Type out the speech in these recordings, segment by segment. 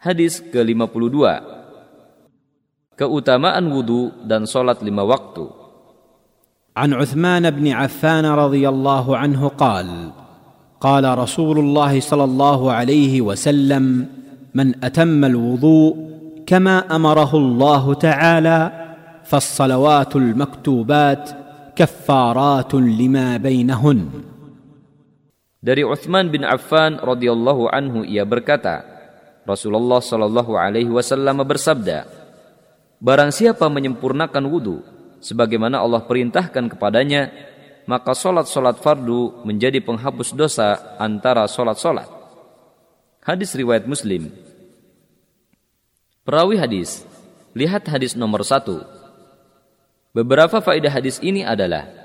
Hadis ke-52. Keutamaan wudu dan solat lima waktu. عن عثمان بن عفان رضي الله عنه قال قال رسول الله صلى الله عليه وسلم من اتم الوضوء كما امره الله تعالى فالصلوات المكتوبات كفارات لما بينهن Dari Uthman bin Affan radhiyallahu anhu ia berkata, Rasulullah shallallahu alaihi wasallam bersabda, Barang siapa menyempurnakan wudu sebagaimana Allah perintahkan kepadanya, maka solat-solat fardu menjadi penghapus dosa antara solat-solat. Hadis riwayat Muslim. Perawi hadis, lihat hadis nomor satu. Beberapa faedah hadis ini adalah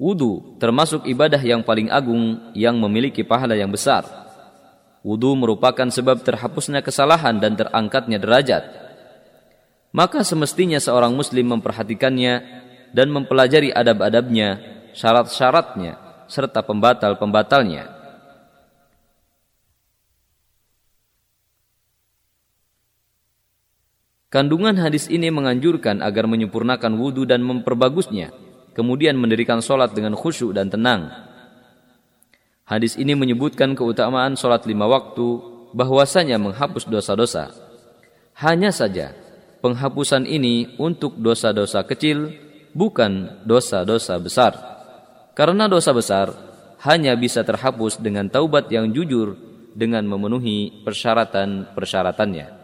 Wudu termasuk ibadah yang paling agung yang memiliki pahala yang besar. Wudu merupakan sebab terhapusnya kesalahan dan terangkatnya derajat. Maka semestinya seorang muslim memperhatikannya dan mempelajari adab-adabnya, syarat-syaratnya, serta pembatal-pembatalnya. Kandungan hadis ini menganjurkan agar menyempurnakan wudu dan memperbagusnya kemudian mendirikan sholat dengan khusyuk dan tenang. Hadis ini menyebutkan keutamaan sholat lima waktu, bahwasanya menghapus dosa-dosa. Hanya saja, penghapusan ini untuk dosa-dosa kecil, bukan dosa-dosa besar. Karena dosa besar hanya bisa terhapus dengan taubat yang jujur dengan memenuhi persyaratan-persyaratannya.